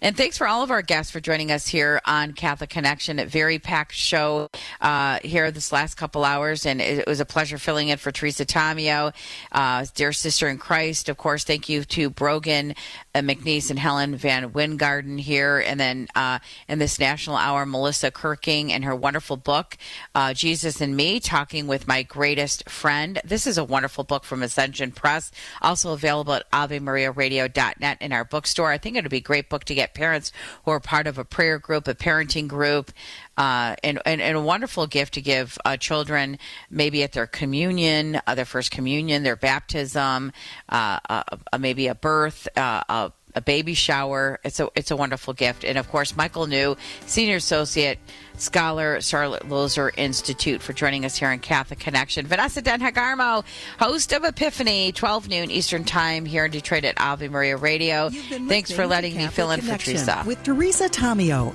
And thanks for all of our guests for joining us here on Catholic Connection. A very packed show uh, here this last couple hours, and it, it was a pleasure filling in for Teresa Tomeo, uh, dear sister in Christ. Of course, thank you to Brogan McNeese and Helen Van Wingarden here, and then uh, in this National Hour, Melissa Kirking and her wonderful book, uh, Jesus and Me, talking with my greatest friend. This is a wonderful book from Ascension Press, also available at AveMariaRadio.net in our bookstore. I think it would be a great book to get parents who are part of a prayer group, a parenting group, uh, and, and, and a wonderful gift to give uh, children maybe at their communion, uh, their first communion, their baptism, uh, uh, uh, maybe a birth, uh, a, a baby shower. It's a it's a wonderful gift, and of course, Michael New, senior associate scholar, Charlotte Lozier Institute, for joining us here on Catholic Connection. Vanessa Denha Garmo, host of Epiphany, 12 noon Eastern Time here in Detroit at Ave Maria Radio. Thanks for letting me fill in for Teresa. With Teresa Tomeo.